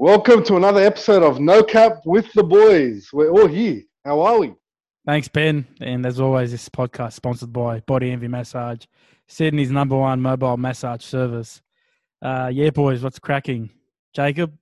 Welcome to another episode of No Cap with the Boys. We're all here. How are we? Thanks, Ben. And as always, this podcast sponsored by Body Envy Massage, Sydney's number one mobile massage service. Uh, yeah, boys, what's cracking? Jacob?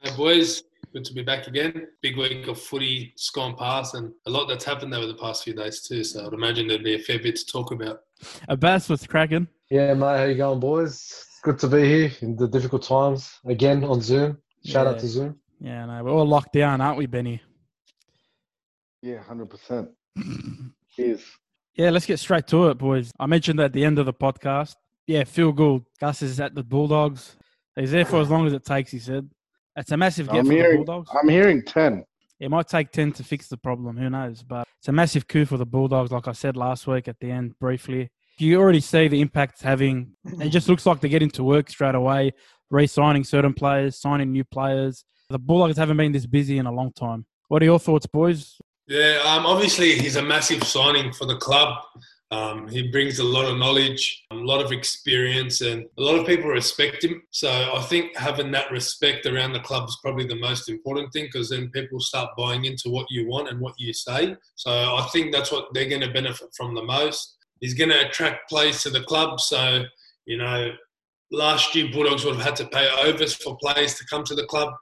Hey, boys. Good to be back again. Big week of footy, it's gone past, and a lot that's happened over the past few days too. So I'd imagine there'd be a fair bit to talk about. Abbas, what's cracking? Yeah, mate, how you going, boys? Good to be here in the difficult times again on Zoom. Shout out to Zoom. Yeah, no, we're all locked down, aren't we, Benny? Yeah, 100%. Cheers. Yeah, let's get straight to it, boys. I mentioned at the end of the podcast. Yeah, Phil Gould. Gus is at the Bulldogs. He's there for as long as it takes, he said. It's a massive get I'm for the hearing, Bulldogs. I'm hearing 10. It might take 10 to fix the problem. Who knows? But it's a massive coup for the Bulldogs, like I said last week at the end briefly. You already see the impact it's having. It just looks like they're getting to work straight away, re signing certain players, signing new players. The Bulldogs haven't been this busy in a long time. What are your thoughts, boys? Yeah, um, obviously he's a massive signing for the club. Um, he brings a lot of knowledge, a lot of experience, and a lot of people respect him. So I think having that respect around the club is probably the most important thing because then people start buying into what you want and what you say. So I think that's what they're going to benefit from the most. He's going to attract players to the club. So, you know, last year Bulldogs would have had to pay overs for players to come to the club.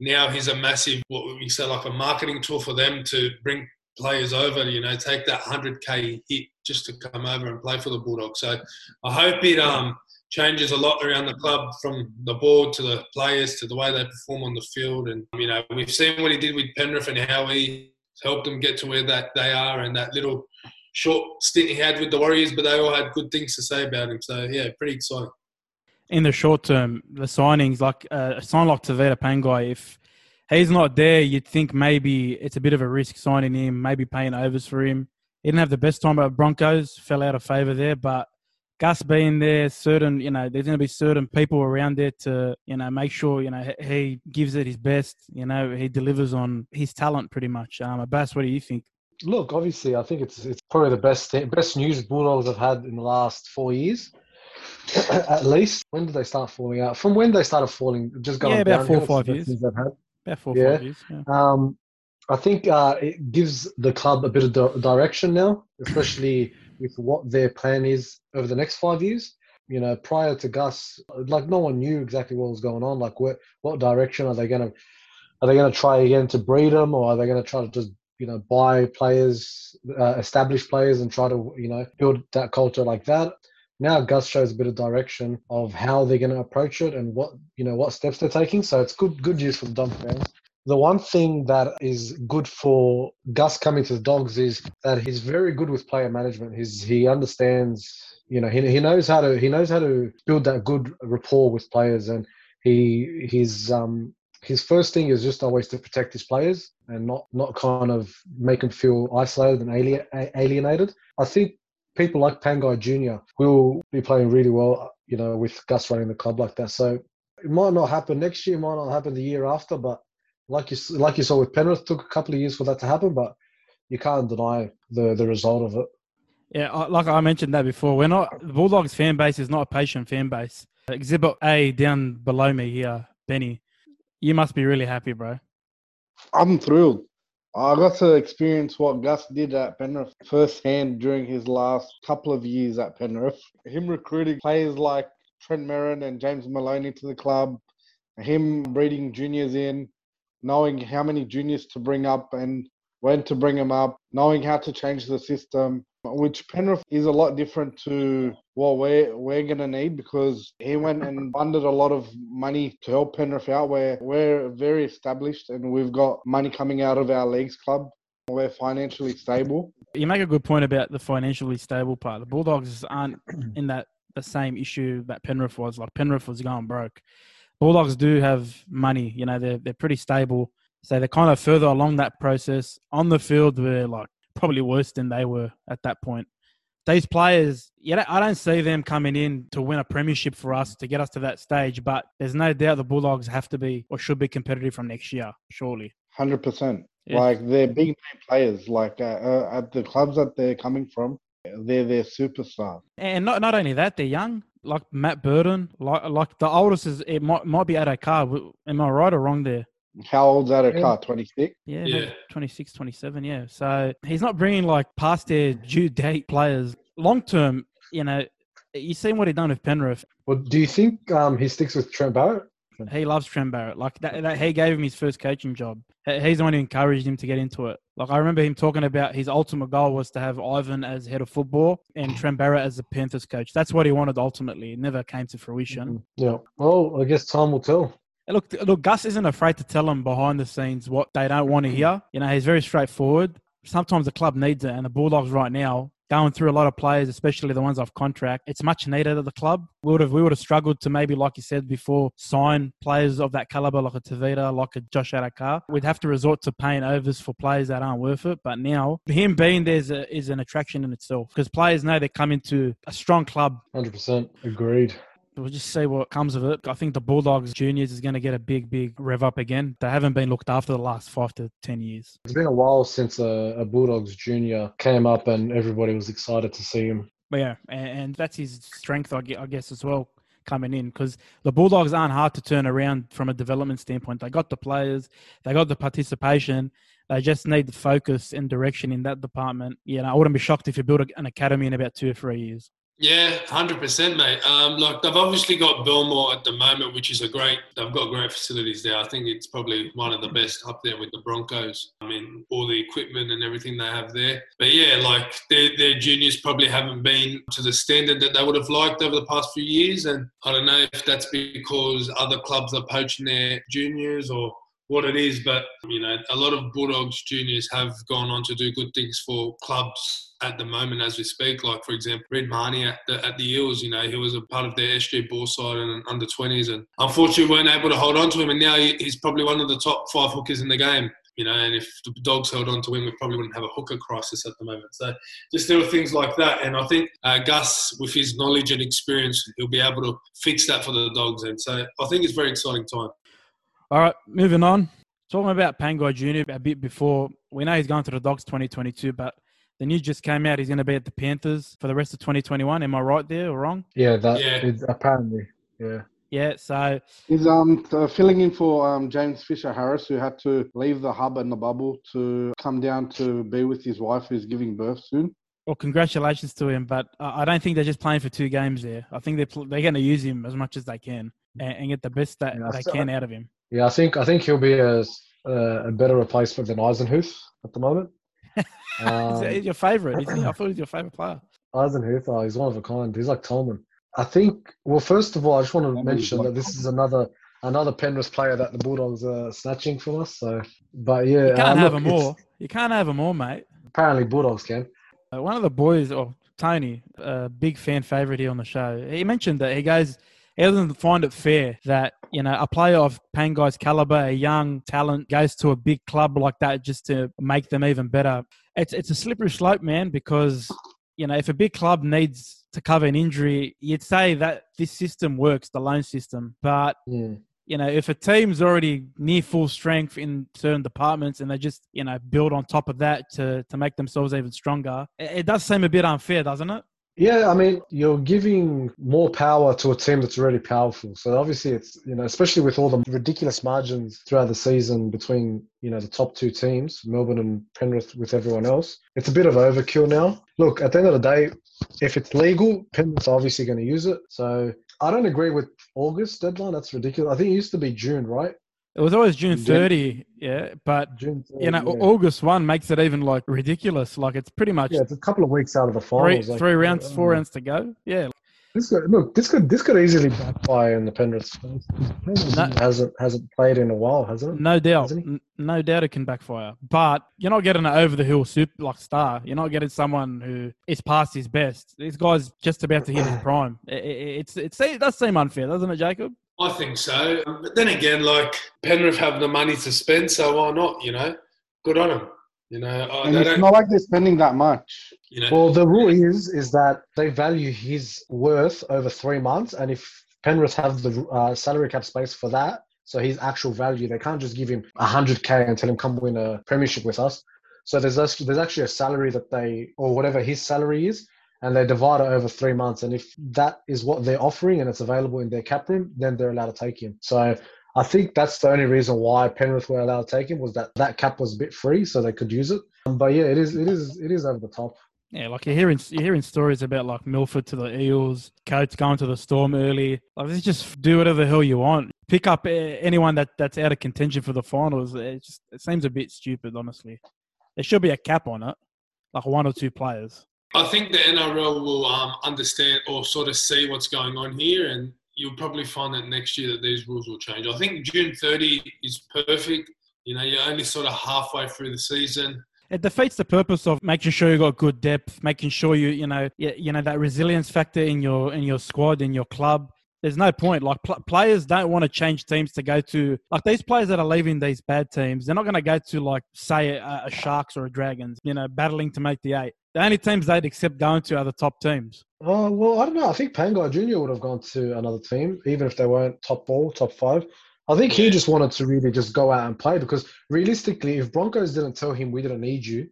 Now he's a massive, what we say, like a marketing tool for them to bring players over, you know, take that 100k hit just to come over and play for the Bulldogs. So I hope it um, changes a lot around the club from the board to the players to the way they perform on the field. And, you know, we've seen what he did with Penrith and how he helped them get to where that they are and that little short stint he had with the Warriors, but they all had good things to say about him. So, yeah, pretty exciting. In the short term, the signings, like uh, a sign like Tevita Pangai, if he's not there, you'd think maybe it's a bit of a risk signing him, maybe paying overs for him. He didn't have the best time at Broncos, fell out of favour there, but Gus being there, certain, you know, there's going to be certain people around there to, you know, make sure, you know, he- gives it his best, you know, he delivers on his talent pretty much. Um, Abbas, what do you think? Look, obviously, I think it's it's probably the best best news Bulldogs have had in the last four years, at least. When did they start falling out? From when they started falling, just going Yeah, about four or five years. they've had. About four Yeah. five years. Yeah. Um, I think uh, it gives the club a bit of di- direction now, especially with what their plan is over the next five years. You know, prior to Gus, like no one knew exactly what was going on. Like, what what direction are they going to are they going to try again to breed them, or are they going to try to just you know buy players, uh, establish players, and try to you know build that culture like that? Now Gus shows a bit of direction of how they're going to approach it and what you know what steps they're taking. So it's good good news for the Dom fans. The one thing that is good for Gus coming to the Dogs is that he's very good with player management. He's he understands, you know, he, he knows how to he knows how to build that good rapport with players, and he his um his first thing is just always to protect his players and not not kind of make them feel isolated and alien, alienated. I think people like Pangai Jr. will be playing really well, you know, with Gus running the club like that. So it might not happen next year, it might not happen the year after, but like you like you saw with Penrith, took a couple of years for that to happen, but you can't deny the the result of it. Yeah, like I mentioned that before, we're not the Bulldogs fan base is not a patient fan base. Exhibit A down below me here, Benny. You must be really happy, bro. I'm thrilled. I got to experience what Gus did at Penrith firsthand during his last couple of years at Penrith. Him recruiting players like Trent Merrin and James Maloney to the club, him breeding juniors in, knowing how many juniors to bring up and when to bring them up, knowing how to change the system, which Penrith is a lot different to what we're, we're going to need because he went and funded a lot of money to help Penrith out where we're very established and we've got money coming out of our leagues club. We're financially stable. You make a good point about the financially stable part. The Bulldogs aren't in that the same issue that Penrith was. Like Penrith was going broke. Bulldogs do have money. You know, they're they're pretty stable. So they're kind of further along that process. On the field, we're like probably worse than they were at that point. These players, yeah, I don't see them coming in to win a premiership for us to get us to that stage. But there's no doubt the Bulldogs have to be or should be competitive from next year, surely. Hundred percent. Yeah. Like they're big name players. Like uh, uh, at the clubs that they're coming from, they're they're superstars. And not not only that, they're young. like Matt Burton, like like the oldest is it might might be Carr. Am I right or wrong there? How old's that a car? 26? Yeah, Yeah. 26, 27, yeah. So he's not bringing like past their due date players. Long term, you know, you seen what he done with Penrith. Well, do you think um, he sticks with Trent Barrett? He loves Trent Barrett. Like that, that he gave him his first coaching job. He's the one who encouraged him to get into it. Like I remember him talking about his ultimate goal was to have Ivan as head of football and Trent Barrett as the Panthers coach. That's what he wanted ultimately. It never came to fruition. Yeah. Well, I guess time will tell. Look, look, Gus isn't afraid to tell them behind the scenes what they don't want to hear. You know, he's very straightforward. Sometimes the club needs it, and the Bulldogs right now going through a lot of players, especially the ones off contract. It's much needed at the club. We would have we would have struggled to maybe, like you said before, sign players of that caliber, like a Tevita, like a Josh Addo-Carr. We'd have to resort to paying overs for players that aren't worth it. But now, him being there is, a, is an attraction in itself because players know they come into a strong club 100% agreed. We'll just see what comes of it. I think the Bulldogs juniors is going to get a big, big rev up again. They haven't been looked after the last five to ten years. It's been a while since a, a Bulldogs junior came up and everybody was excited to see him. But yeah, and, and that's his strength, I guess, as well, coming in because the Bulldogs aren't hard to turn around from a development standpoint. They got the players, they got the participation. They just need the focus and direction in that department. You know, I wouldn't be shocked if you build an academy in about two or three years. Yeah, hundred percent, mate. Um, like they've obviously got Belmore at the moment, which is a great. They've got great facilities there. I think it's probably one of the best up there with the Broncos. I mean, all the equipment and everything they have there. But yeah, like their their juniors probably haven't been to the standard that they would have liked over the past few years, and I don't know if that's because other clubs are poaching their juniors or what it is, but you know, a lot of Bulldogs juniors have gone on to do good things for clubs at the moment as we speak. Like for example, Reed Mahoney at the at the Eels, you know, he was a part of their SG ball side and under twenties, and unfortunately weren't able to hold on to him. And now he's probably one of the top five hookers in the game. You know, and if the dogs held on to him, we probably wouldn't have a hooker crisis at the moment. So just little things like that. And I think uh, Gus, with his knowledge and experience, he'll be able to fix that for the dogs. And so I think it's a very exciting time. All right, moving on. Talking about Pangai Jr. a bit before, we know he's going to the Dogs 2022, but the news just came out he's going to be at the Panthers for the rest of 2021. Am I right there or wrong? Yeah, that Yeah. is apparently. Yeah. Yeah, so He's um uh, filling in for um James Fisher Harris, who had to leave the hub and the bubble to come down to be with his wife, who's giving birth soon. well, congratulations to him, but I I don't think they're just playing for two games there. I think they're, pl- they're going to use him as much as they can and, and get the best that Yeah, they so- can out of him. Yeah, I think I think he'll be a, a, a better replacement than Eisenhuth at the moment. Is Um, he your favourite? Is he? I thought he was your favourite player. Eisenhuth, oh, he's one of a kind. He's like Tolman. I think. Well, first of all, I just want to mention that this is another another Penrith player that the Bulldogs are snatching from us. So, but yeah, You can't uh, have look, them all. You can't have them all, mate. Apparently, Bulldogs can. Uh, one of the boys, or Tony, a big fan favorite here on the show, he mentioned that he goes, he doesn't find it fair that you know a player of Pangai's caliber, a young talent, goes to a big club like that just to make them even better. It's it's a slippery slope, man, because you know if a big club needs to cover an injury, you'd say that this system works, the loan system, but Hmm. you know, if a team's already near full strength in certain departments and they just, you know, build on top of that to, to make themselves even stronger, it, it does seem a bit unfair, doesn't it? Yeah, I mean, you're giving more power to a team that's already powerful. So obviously, it's you know, especially with all the ridiculous margins throughout the season between you know the top two teams, Melbourne and Penrith, with everyone else, it's a bit of overkill now. Look, at the end of the day, if it's legal, Penrith's obviously going to use it. So I don't agree with August deadline. That's ridiculous. I think it used to be June, right? It was always June June. 30, yeah, but, June. you know, yeah. August 1 makes it even, like, ridiculous. Like, it's pretty much yeah, it's a couple of weeks out of the three, finals. like, three rounds, uh, four rounds to go. Yeah, This could, look, this could this could easily backfire in the Penrith space. Penrith No. hasn't hasn't played in a while, hasn't it? no doubt. N- No doubt it can backfire. But you're not getting an over the hill super like star. You're not getting someone who is past his best. This guy's just about to hit his prime. I- I- it's, it's, it does seem unfair, doesn't it, Jacob? I think so. But then again, like Penrith have the money to spend, so why not? You know, good on them. You know, I, And they it's don't. not like they're spending that much. You know, Well, the rule is is that they value his worth over three months, and if Penrith have the uh, salary cap space for that, so his actual value, they can't just give him hundred k and tell him come win a premiership with us. So there's there's actually a salary that they or whatever his salary is, and they divide it over three months. And if that is what they're offering and it's available in their cap room, then they're allowed to take him. So I think that's the only reason why Penrith were allowed to take him was that that cap was a bit free, so they could use it. Um, but yeah, it is it is it is over the top. Yeah, like you're hearing you're hearing stories about like Milford to the Eels, Coates going to the Storm early. Like just do whatever the hell you want. Pick up eh, anyone that, that's out of contention for the finals. It just it seems a bit stupid, honestly. There should be a cap on it, like one or two players. I think the NRL will um, understand or sort of see what's going on here, and you'll probably find that next year that these rules will change. I think June 30 is perfect. You know, you're only sort of halfway through the season it defeats the purpose of making sure you got good depth, making sure you you know you, you know that resilience factor in your in your squad in your club. There's no point. Like pl- players don't want to change teams to go to like these players that are leaving these bad teams. They're not going to go to like say a, a Sharks or a Dragons. You know, battling to make the eight. The only teams they'd accept going to are the top teams. Oh well, I don't know. I think Pangai Junior would have gone to another team, even if they weren't top four, top five. I think he just wanted to really just go out and play because realistically, if Broncos didn't tell him we didn't need you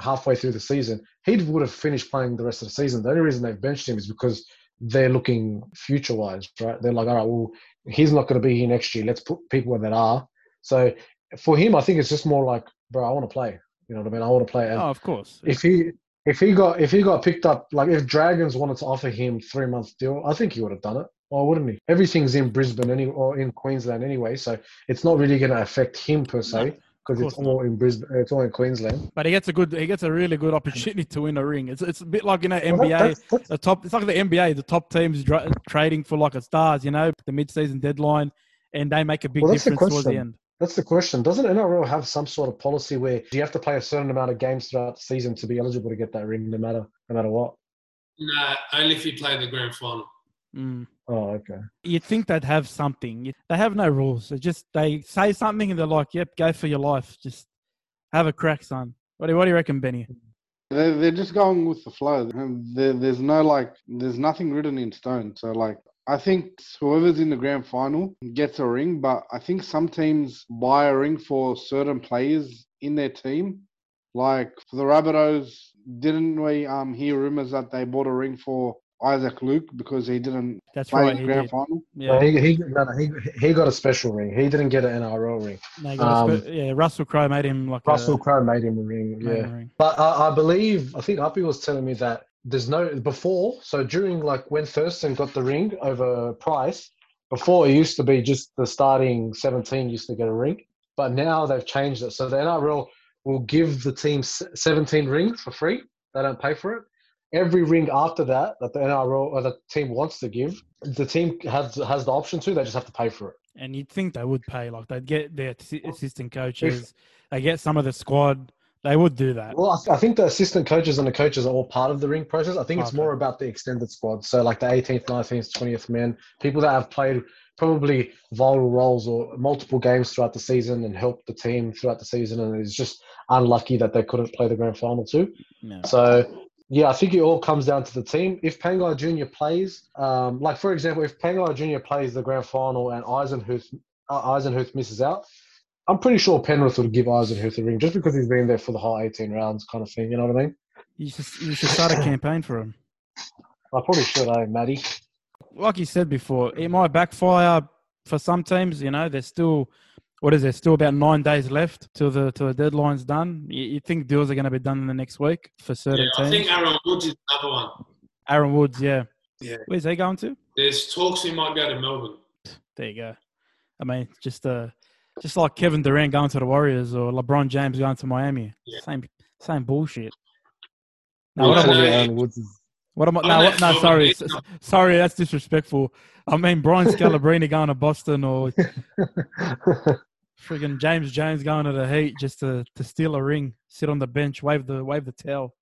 halfway through the season, he would have finished playing the rest of the season. The only reason they've benched him is because they're looking future wise, right? They're like, all right, well, he's not going to be here next year. Let's put people where they are. So for him, I think it's just more like, bro, I want to play. You know what I mean? I want to play. And oh, of course. If he if he got if he got picked up, like if Dragons wanted to offer him three months deal, I think he would have done it. Why wouldn't he? Everything's in Brisbane any or in Queensland anyway, so it's not really going to affect him per se because it's all not. in Brisbane. It's all in Queensland. But he gets a good, he gets a really good opportunity to win a ring. It's it's a bit like you know NBA. Well, that's, that's, the top, it's like the NBA. The top teams dra- trading for like a stars. You know, the mid-season deadline, and they make a big well, difference the towards the end. That's the question. Doesn't NRL have some sort of policy where you have to play a certain amount of games throughout the season to be eligible to get that ring, no matter no matter what? No, only if you play the grand final. Mm. Oh, okay. You'd think they'd have something. They have no rules. They just they say something and they're like, "Yep, go for your life. Just have a crack, son." What do, what do you reckon, Benny? They're, they're just going with the flow. There, there's no like, there's nothing written in stone. So like, I think whoever's in the grand final gets a ring, but I think some teams buy a ring for certain players in their team. Like for the Rabbitohs, didn't we um hear rumors that they bought a ring for Isaac Luke because he didn't That's play right, in the grand did. final. Yeah, he, he, no, no, he, he got a special ring. He didn't get an NRL ring. No, um, spe- yeah, Russell Crowe made him like Russell Crowe made him a ring. Yeah, a ring. but I, I believe I think Uppy was telling me that there's no before. So during like when Thurston got the ring over Price, before it used to be just the starting 17 used to get a ring, but now they've changed it. So the NRL will give the team 17 rings for free. They don't pay for it every ring after that that the NRL or the team wants to give, the team has has the option to. They just have to pay for it. And you'd think they would pay. Like they'd get their assistant coaches, if, they get some of the squad. They would do that. Well, I, think the assistant coaches and the coaches are all part of the ring process. I think it's more about the extended squad. So, like the 18th, 19th, 20th men, people that have played probably vital roles or multiple games throughout the season and helped the team throughout the season, and it's just unlucky that they couldn't play the grand final too. So yeah, I think it all comes down to the team. If Pangai Junior plays, um, like for example, if Pangai Junior plays the grand final and Eisenhuth uh, Eisenhuth misses out, I'm pretty sure Penrith would give Eisenhuth a ring just because he's been there for the whole 18 rounds, kind of thing. You know what I mean? You should, you should start a campaign for him. I probably should, eh, Maddie? Like you said before, it might backfire for some teams. You know, they're still what is there? Still about nine days left till the till the deadline's done. You, you think deals are going to be done in the next week for certain yeah, teams? I think Aaron Woods is another one. Aaron Woods, yeah. Yeah. Where's he going to? There's talks he might go to Melbourne. There you go. I mean, just uh, just like Kevin Durant going to the Warriors or LeBron James going to Miami. Yeah. Same same bullshit. No, what, am, Aaron Woods is what am I? No, what, no, sorry, sorry, that's disrespectful. I mean, Brian Scalabrine going to Boston or Friggin' James Jones going to the Heat just to, to steal a ring, sit on the bench, wave the wave the towel.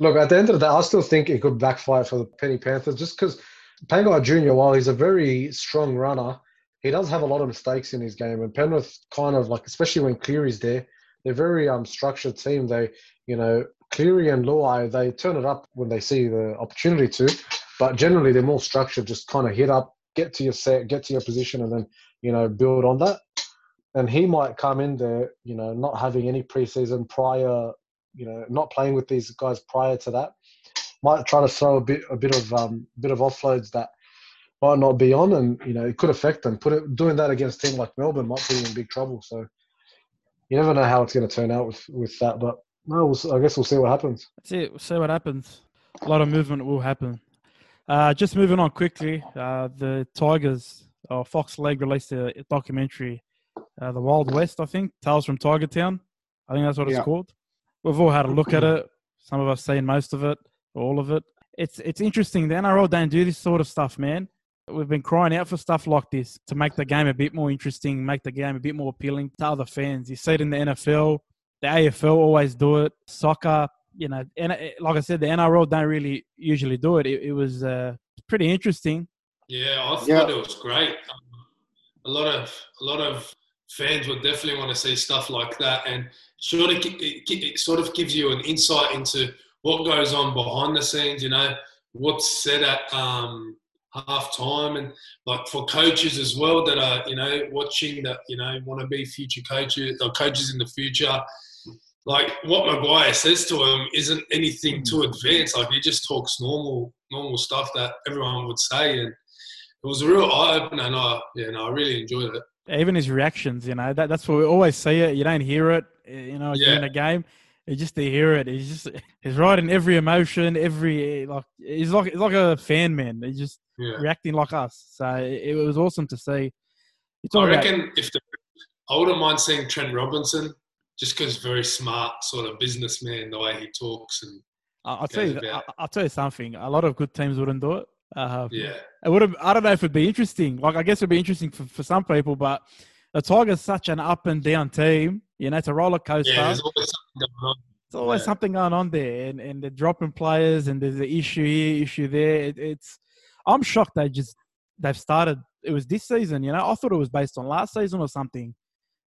Look, at the end of the day, I still think it could backfire for the Penny Panthers just because Pangai Jr., while he's a very strong runner, he does have a lot of mistakes in his game. And Penrith kind of like, especially when Cleary's there, they're very um structured team. They, you know, Cleary and Luai, they turn it up when they see the opportunity to, but generally they're more structured, just kind of hit up, get to your set, get to your position, and then, you know, build on that and he might come in there, you know, not having any preseason prior, you know, not playing with these guys prior to that, might try to throw a bit a bit of um, bit of offloads that might not be on, and you know it could affect them. Put it doing that against a team like Melbourne might be in big trouble. So you never know how it's going to turn out with with that. But no, we'll, I guess we'll see what happens. That's it. We'll see what happens. A lot of movement will happen. Uh, just moving on quickly, uh, the Tigers or Fox League released a documentary, uh, The Wild West, I think, Tales from Tiger Town. I think that's what it's Yeah. called. We've all had a look at it. Some of us seen most of it, all of it. It's it's interesting. The NRL don't do this sort of stuff, man. We've been crying out for stuff like this to make the game a bit more interesting, make the game a bit more appealing to other fans. You see it in the NFL, the AFL always do it. Soccer, you know, and like I said, the NRL don't really usually do it. It, it was uh, pretty interesting. Yeah, I thought Yeah. it was great. Um, a lot of a lot of fans would definitely want to see stuff like that, and sort of it, it sort of gives you an insight into what goes on behind the scenes. You know, what's said at um, half time, and like for coaches as well that are you know watching that you know want to be future coaches or coaches in the future. Like what Maguire says to him isn't anything too advanced. Like he just talks normal, normal stuff that everyone would say, and it was a real eye opener. And I, yeah, no, I really enjoyed it. Even his reactions, you know, that, that's what we always see it. You don't hear it, uh, you know, Yeah. during a game. You just to hear it. He's just he's riding every emotion, every like he's like he's like a fan man. He's just Yeah, reacting like us. So it, it was awesome to see. I talk about reckon if the I wouldn't mind seeing Trent Robinson, just because very smart sort of businessman, the way he talks, and I- I'll tell you. About I'll tell you something. A lot of good teams wouldn't do it. Uh, yeah, It would have. I don't know if it'd be interesting. Like I guess it'd be interesting for, for some people, but the Tigers such an up and down team. You know, it's a roller coaster. yeah. There's always something going on. There's always Yeah. something going on there, and, and they're dropping players, and there's an issue here, issue there. It, it's I'm shocked they just they've started. It was this season, you know. I thought it was based on last season or something.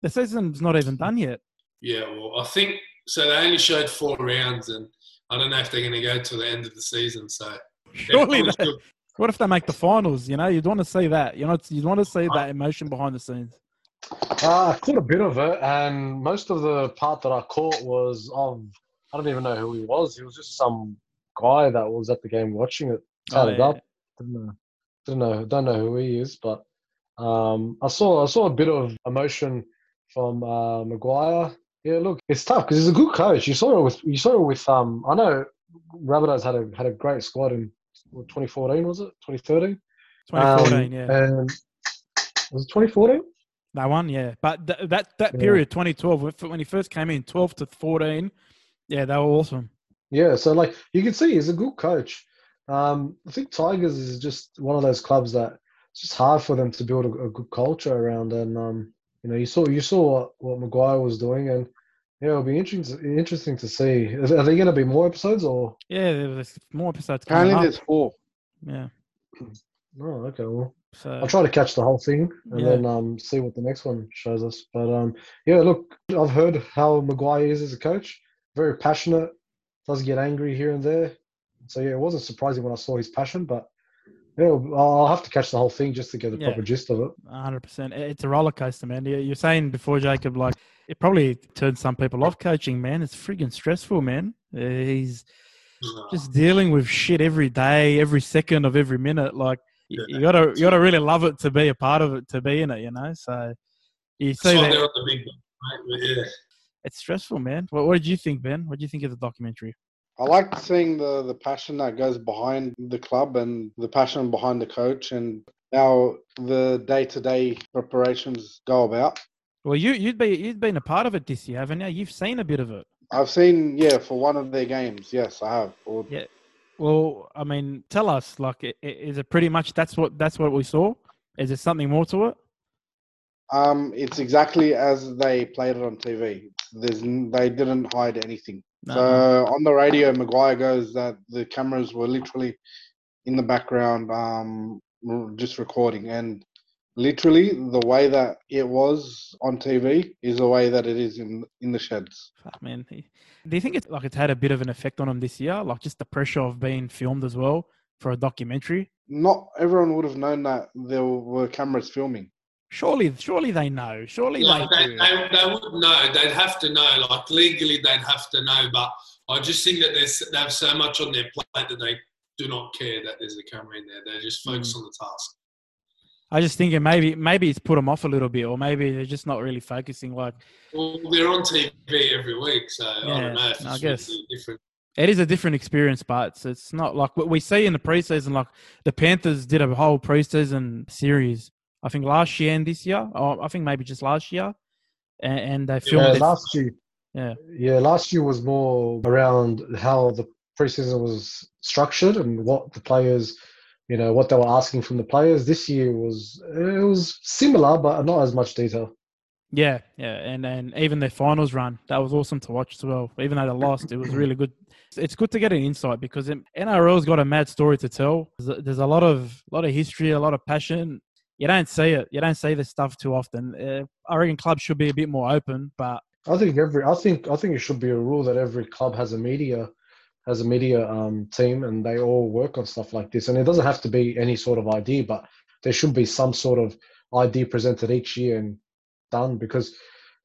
The season's not even done yet. Yeah, well, I think so. They only showed four rounds, and I don't know if they're going to go to the end of the season. So Surely, everyone's they, good. what if they make the finals? You know, you'd want to see that. You know, you'd want to see that emotion behind the scenes. Uh, I caught a bit of it, and most of the part that I caught was of I don't even know who he was. He was just some guy that was at the game watching it. Oh, yeah. up. Didn't know, didn't know, don't know who he is, but um, I saw I saw a bit of emotion from uh, Maguire. Yeah, look, it's tough because he's a good coach. You saw it with you saw it with um. I know Rabbitohs had a had a great squad in 2014 was it 2013 2014, Um, yeah, and was it 2014 that one, yeah. But th- that that Yeah. period, 2012, when- when he first came in, 12 to 14, yeah, they were awesome. Yeah, so like you can see, he's a good coach. Um, I think Tigers is just one of those clubs that it's just hard for them to build a, a good culture around. And um, you know, you saw you saw what, what Maguire was doing, and yeah, it'll be interesting interesting to see. Is, are there going to be more episodes or? Yeah, there was more episodes coming Apparently, up. there's four. Yeah, Oh, okay. Well, so I'll try to catch the whole thing and Yeah. then um, see what the next one shows us. But um, yeah, look, I've heard how Maguire is as a coach. Very passionate. Does get angry here and there. So yeah, it wasn't surprising when I saw his passion, but yeah, I'll I'll have to catch the whole thing just to get the Yeah. proper gist of it. hundred percent. It's a roller coaster, man. You- You're saying before, Jacob, like it probably turned some people off coaching, man. It's freaking stressful, man. Uh, He's just dealing with shit every day, every second of every minute. Like you, Yeah. you gotta, you gotta really love it to be a part of it, to be in it. You know, so you That's see that the big mate, but yeah. it's stressful, man. What, what did you think, Ben? What did you think of the documentary? I like seeing the the passion that goes behind the club and the passion behind the coach and how the day to day preparations go about. Well, you you'd be you've been a part of it this year, haven't you? You've seen a bit of it. I've seen, yeah, for one of their games. Yes, I have. Or, Yeah. Well, I mean, tell us, like, is it pretty much that's what that's what we saw? Is there something more to it? Um, it's exactly as they played it on TV. There's they didn't hide anything. No. So on the radio, Maguire goes that the cameras were literally in the background, um, just recording, and literally the way that it was on TV is the way that it is in in the sheds. Fuck, man. Do you think it's like it's had a bit of an effect on him this year? Like just the pressure of being filmed as well for a documentary? Not everyone would have known that there were cameras filming. Surely, surely they know. Surely Like, they they, they, they would know. They'd have to know. Like legally, they'd have to know. But I just think that they have so much on their plate that they do not care that there's a camera in there. They're just Mm. on the task. I just thinking maybe maybe it's put them off a little bit, or maybe they're just not really focusing. Like Well, they're on TV every week, so I don't know I guess. really different. it is a different experience, but it's, it's not like what we see in the preseason. Like the Panthers did a whole preseason series. I think last year and this year. Or I think maybe just last year, and, and they filmed Yeah, last year. Yeah. Yeah, last year was more around how the preseason was structured and what the players, you know, what they were asking from the players. This year was it was similar, but not as much detail. Yeah, yeah, and and even their finals run that was awesome to watch as well. Even though they lost, it was really good. It's good to get an insight because NRL's got a mad story to tell. There's a, there's a lot of lot of history, a lot of passion. You don't see it. You don't see this stuff too often. Uh, I reckon clubs should be a bit more open, but I think every I think I think it should be a rule that every club has a media has a media um, team and they all work on stuff like this. And it doesn't have to be any sort of ID, but there should be some sort of ID presented each year and done because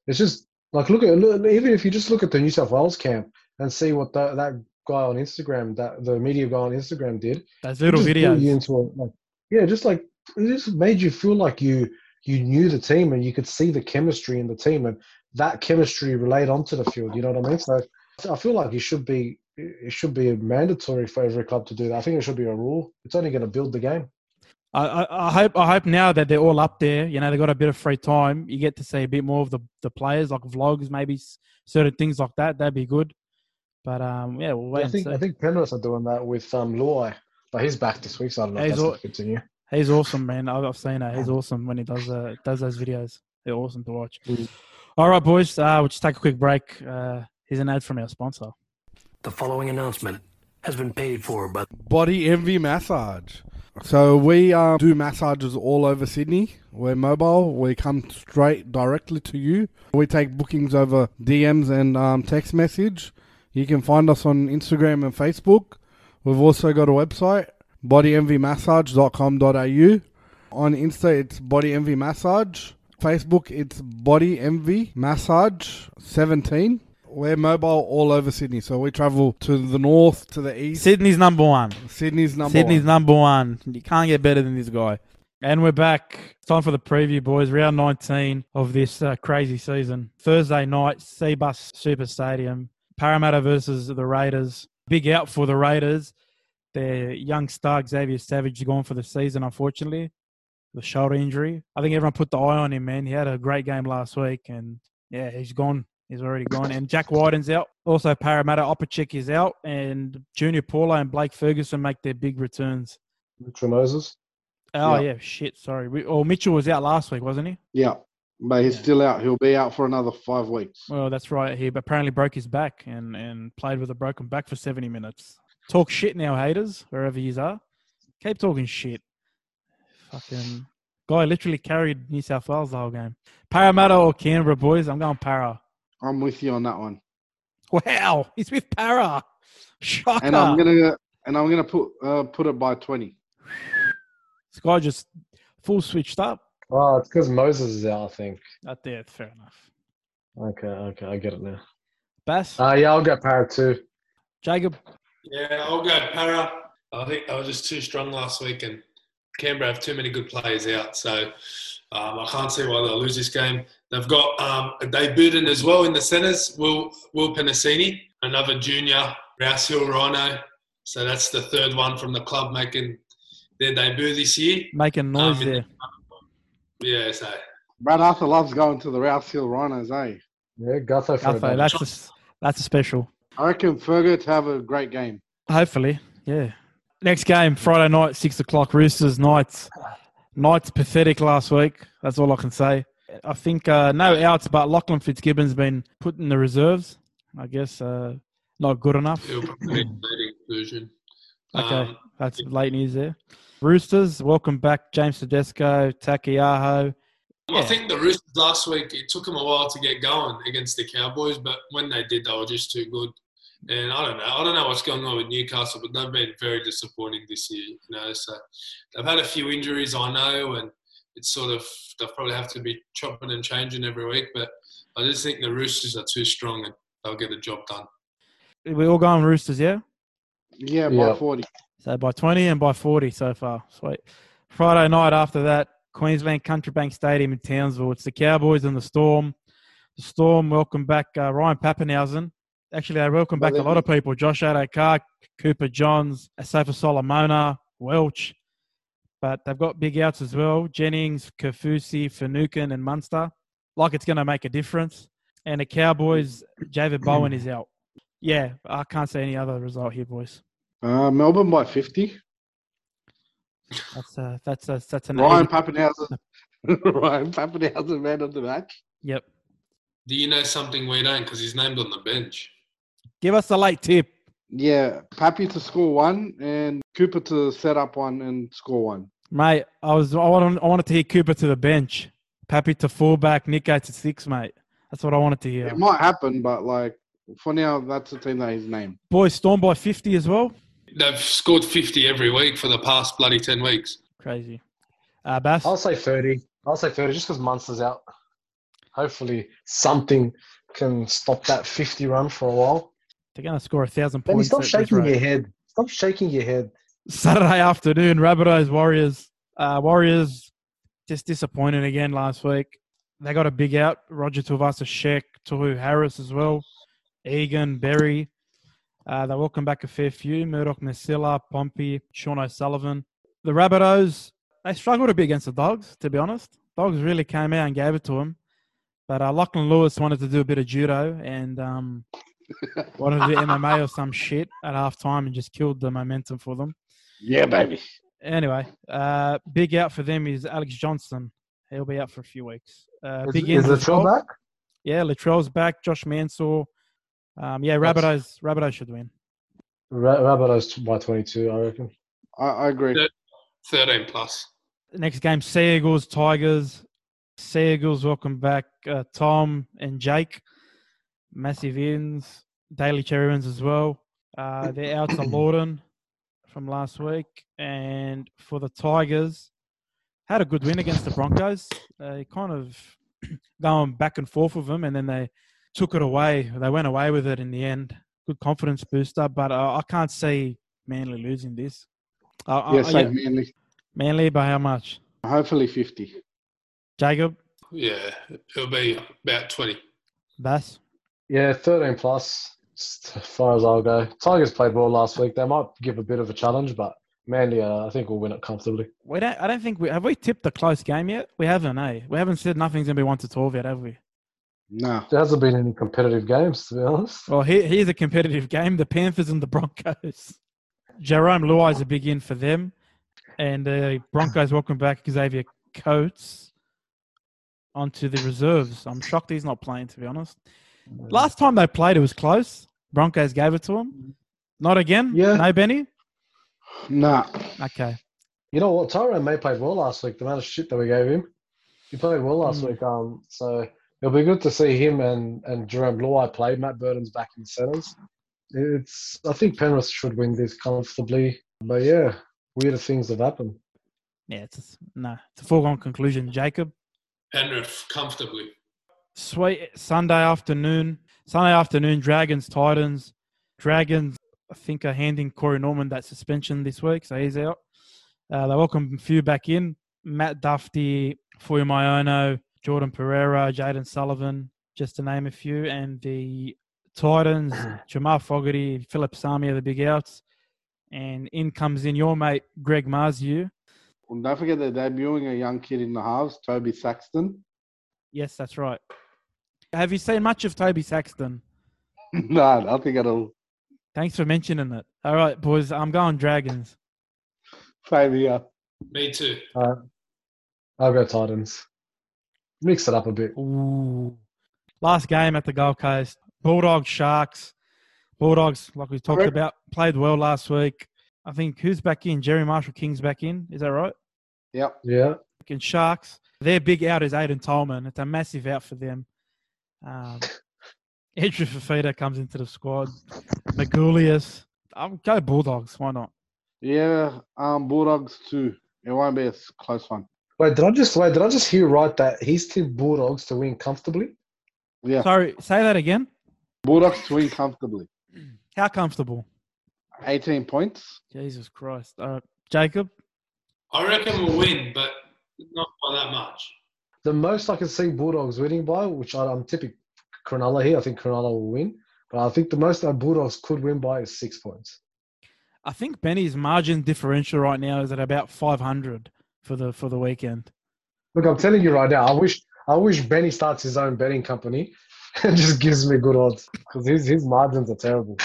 it's just like look at look, even if you just look at the New South Wales camp and see what that that guy on Instagram that the media guy on Instagram did. those it little just brought you videos. like, yeah, just like it just made you feel like you you knew the team and you could see the chemistry in the team and that chemistry relayed onto the field. You know what I mean? So I feel like it should be it should be a mandatory for every club to do that. I think it should be a rule. It's only going to build the game. I, I, hope I hope now that they're all up there, you know, they've got a bit of free time. You get to see a bit more of the, the players, like vlogs, maybe certain things like that. That'd be good. But um, yeah, we'll wait I and think see. I think Penrith are doing that with um Luai, but he's back this week, so I don't know He's if that's all- going to continue. He's awesome, man. I've I've seen it. He's awesome when he does uh, does those videos. They're awesome to watch. Mm. All right, boys. Uh, we'll just take a quick break. Uh, here's an ad from our sponsor. The following announcement has been paid for by Body Envy Massage. So we um, do massages all over Sydney. We're mobile. We come straight directly to you. We take bookings over DMs and um, text message. You can find us on Instagram and Facebook. We've also got a website, bodyenvymassage.com.au. On Insta, it's Body Envy Massage. Facebook, it's Body Envy Massage 17. We're mobile all over Sydney, so we travel to the north, to the east. Sydney's number one. Sydney's number Sydney's one. number one. You can't get better than this guy. And we're back. It's time for the preview, boys. Round 19 of this uh, crazy season. Thursday night, Cbus Super Stadium. Parramatta versus the Raiders. Big out for the Raiders. Their young star, Xavier Savage, is gone for the season, unfortunately. The shoulder injury. I think everyone put the eye on him, man. He had a great game last week, and yeah, he's gone. He's already gone. And Jack Wighton's out. Also, Parramatta Opacic is out, and Junior Paulo and Blake Ferguson make their big returns. Mitchell Moses. Oh Yeah. yeah, shit. Sorry. We, oh, Mitchell was out last week, wasn't he? Yeah, but he's Yeah. still out. He'll be out for another five weeks. Well, that's right. He apparently broke his back and and played with a broken back for seventy minutes. Talk shit now, haters, wherever you are. Keep talking shit. Fucking guy literally carried New South Wales the whole game. Parramatta or Canberra, boys? I'm going Para. I'm with you on that one. Wow, he's with Para. Shocker. And I'm gonna and I'm gonna put uh, put it by twenty. This guy just full switched up. Oh, it's because Moses is out. I think. Out there, fair enough. Okay, okay, I get it now. Bass, Uh, yeah, I'll go Parrot too. Jacob. Yeah, I'll go Para. I think they were just too strong last week, and Canberra have too many good players out. So um, I can't see why they'll lose this game. They've got um, a debutant as well in the centres, Will Will Penisini, another junior, Rouse Hill Rhino. So that's the third one from the club making their debut this year. Making noise Um, in the- there. Yeah, so Brad Arthur loves going to the Rouse Hill Rhinos, eh? Yeah, Gutho for Gutho, double. that's a, s- that's a special. I reckon Fergo to have a great game. Hopefully, yeah. Next game, Friday night, six o'clock. Roosters, Knights. Knights pathetic last week. That's all I can say. I think uh, no outs, but Lachlan Fitzgibbon's been put in the reserves. I guess uh, not good enough. it'll probably be a late inclusion. Okay, Um, that's late news there. Roosters, welcome back, James Tedesco, Taukeiaho. I think the Roosters last week, it took them a while to get going against the Cowboys, but when they did, they were just too good. And I don't know. I don't know what's going on with Newcastle, but they've been very disappointing this year. You know, so they've had a few injuries, I know, and it's sort of they'll probably have to be chopping and changing every week. But I just think the Roosters are too strong and they'll get the job done. We all going Roosters, yeah? Yeah, by Yeah. 40. So by 20 and by 40 so far. Sweet. Friday night after that, Queensland Country Bank Stadium in Townsville. It's the Cowboys and the Storm. The Storm welcome back uh, Ryan Papenhuyzen. Actually, I welcome back a lot of people. Josh Addo-Carr, Cooper Johns, Asofa-Solomona, Welch. But they've got big outs as well. Jennings, Kaufusi, Finucane, and Munster. Like it's going to make a difference. And the Cowboys, David Bowen is out. Yeah, I can't say any other result here, boys. Uh, Melbourne by 50. That's a, that's a, that's an Ryan 80 Papenhuyzen. Ryan Papenhuyzen, man of the match. Yep. Do you know something we don't? Because he's named on the bench. Give us a late tip. Yeah, Pappy to score one and Cooper to set up one and score one. Mate, I was I wanted, I wanted to hear Cooper to the bench, Pappy to fullback, Nico to six, mate. That's what I wanted to hear. It might happen, but like for now, that's the team that he's named. Boys, Storm by 50 as well. They've scored 50 every week for the past bloody 10 weeks. Crazy. Uh, Bass, I'll say 30. I'll say 30 just because Munster's out. Hopefully something can stop that 50 run for a while. They're going to score a thousand Benny, points. stop shaking your head. Stop shaking your head. Saturday afternoon, Rabbitohs Warriors. Uh, Warriors just disappointed again last week. They got a big out. Roger Tuivasa-Sheck, Tohu Harris as well, Egan, Berry. Uh, they welcome back a fair few. Murdoch-Masila, Pompey, Sean O'Sullivan. The Rabbitohs, they struggled a bit against the Dogs, to be honest. Dogs really came out and gave it to them. But uh, Lachlan Lewis wanted to do a bit of judo and um, wanted to do MMA or some shit at half time and just killed the momentum for them. Yeah, baby. Anyway, uh, big out for them is Alex Johnston. He'll be out for a few weeks. Uh, Is, big is ins as Latrell back? Yeah, Latrell's back. Josh Mansour. Um, yeah, Rabbitohs, Rabbitohs should win. Ra- Rabbitohs by 22, I reckon. I, I agree. 13 plus. Next game, Sea Eagles, Tigers. Sea Eagles welcome back uh, Tom and Jake. Massive ins. Daly Cherry-Evans as well. Uh, they're out to Lawton from last week. And for the Tigers, had a good win against the Broncos. They kind of going back and forth with them, and then they took it away. They went away with it in the end. Good confidence booster, but uh, I can't see Manly losing this. Uh, yeah, uh, same Manly. Manly by how much? Hopefully 50. Jacob, Yeah, it'll be about 20. Bass. Yeah, 13 plus, as far as I'll go. Tigers played well last week. They might give a bit of a challenge, but Manly, uh, I think, we'll win it comfortably. We don't. I don't think we have we tipped a close game yet. We haven't, eh? We haven't said nothing's gonna be one to twelve yet, have we? No. There hasn't been any competitive games, to be honest. Well, here, here's a competitive game: the Panthers and the Broncos. Jarome Luai is a big in for them, and uh, Broncos welcome back Xavier Coates onto the reserves. I'm shocked he's not playing, to be honest. Last time they played, it was close. Broncos gave it to them. Not again. Yeah. No, Benny. Nah. Okay. You know what? Tyrone May played well last week. The amount of shit that we gave him, he played well last Mm. week. Um, so it'll be good to see him and and Jarome Luai play. Matt Burton's back in the centers. It's I think Penrith should win this comfortably, but yeah, weirder things have happened. Yeah, it's no, it's a foregone conclusion. Jacob. Penrith comfortably. Sweet Sunday afternoon. Sunday afternoon, Dragons, Titans. Dragons, I think, are handing Corey Norman that suspension this week, so he's out. Uh, they welcome a few back in. Matt Dufty, Fuimaono, Jordan Pereira, Jayden Sullivan, just to name a few. And the Titans, Jamal Fogarty, Philip Sami are the big outs. And in comes in your mate, Greg Marzhew. Well, don't forget they're debuting a young kid in the halves, Toby Sexton. Yes, that's right. Have you seen much of Toby Sexton? nah, I think it'll Thanks for mentioning it. All right, boys, I'm going Dragons. favour you. Me too. Uh, I'll go Titans. Mix it up a bit. Ooh. Last game at the Gold Coast. Bulldogs, Sharks. Bulldogs, like we talked Correct. about, played well last week. I think who's back in? Jerry Marshall King's back in. Is that right? Yep. Yeah. And Sharks, their big out is Aiden Tolman. It's a massive out for them. Um, Andrew Fifita comes into the squad. Magulius. I'll go Bulldogs. Why not? Yeah, um, Bulldogs too. It won't be a close one. Wait, did I just wait? Did I just hear right that he's tipped Bulldogs to win comfortably? Yeah, Sorry, say that again. Bulldogs to win comfortably. How comfortable? 18 points. Jesus Christ. All right, Jacob. I reckon we'll win, but not by that much. The most I can see Bulldogs winning by, which I, I'm tipping Cronulla here. I think Cronulla will win, but I think the most that Bulldogs could win by is six points. I think Benny's margin differential right now is at about 500 for the for the weekend. Look, I'm telling you right now, I wish I wish Benny starts his own betting company and just gives me good odds because his his margins are terrible.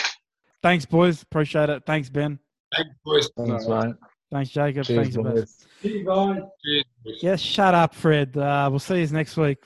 Thanks, boys. Appreciate it. Thanks, Ben. Thanks, boys. Thanks, mate. Thanks, Jacob. Cheers, Thanks, Ben. boys. Cheers, boys. Yes, shut up, Fred. Uh, we'll see you next week.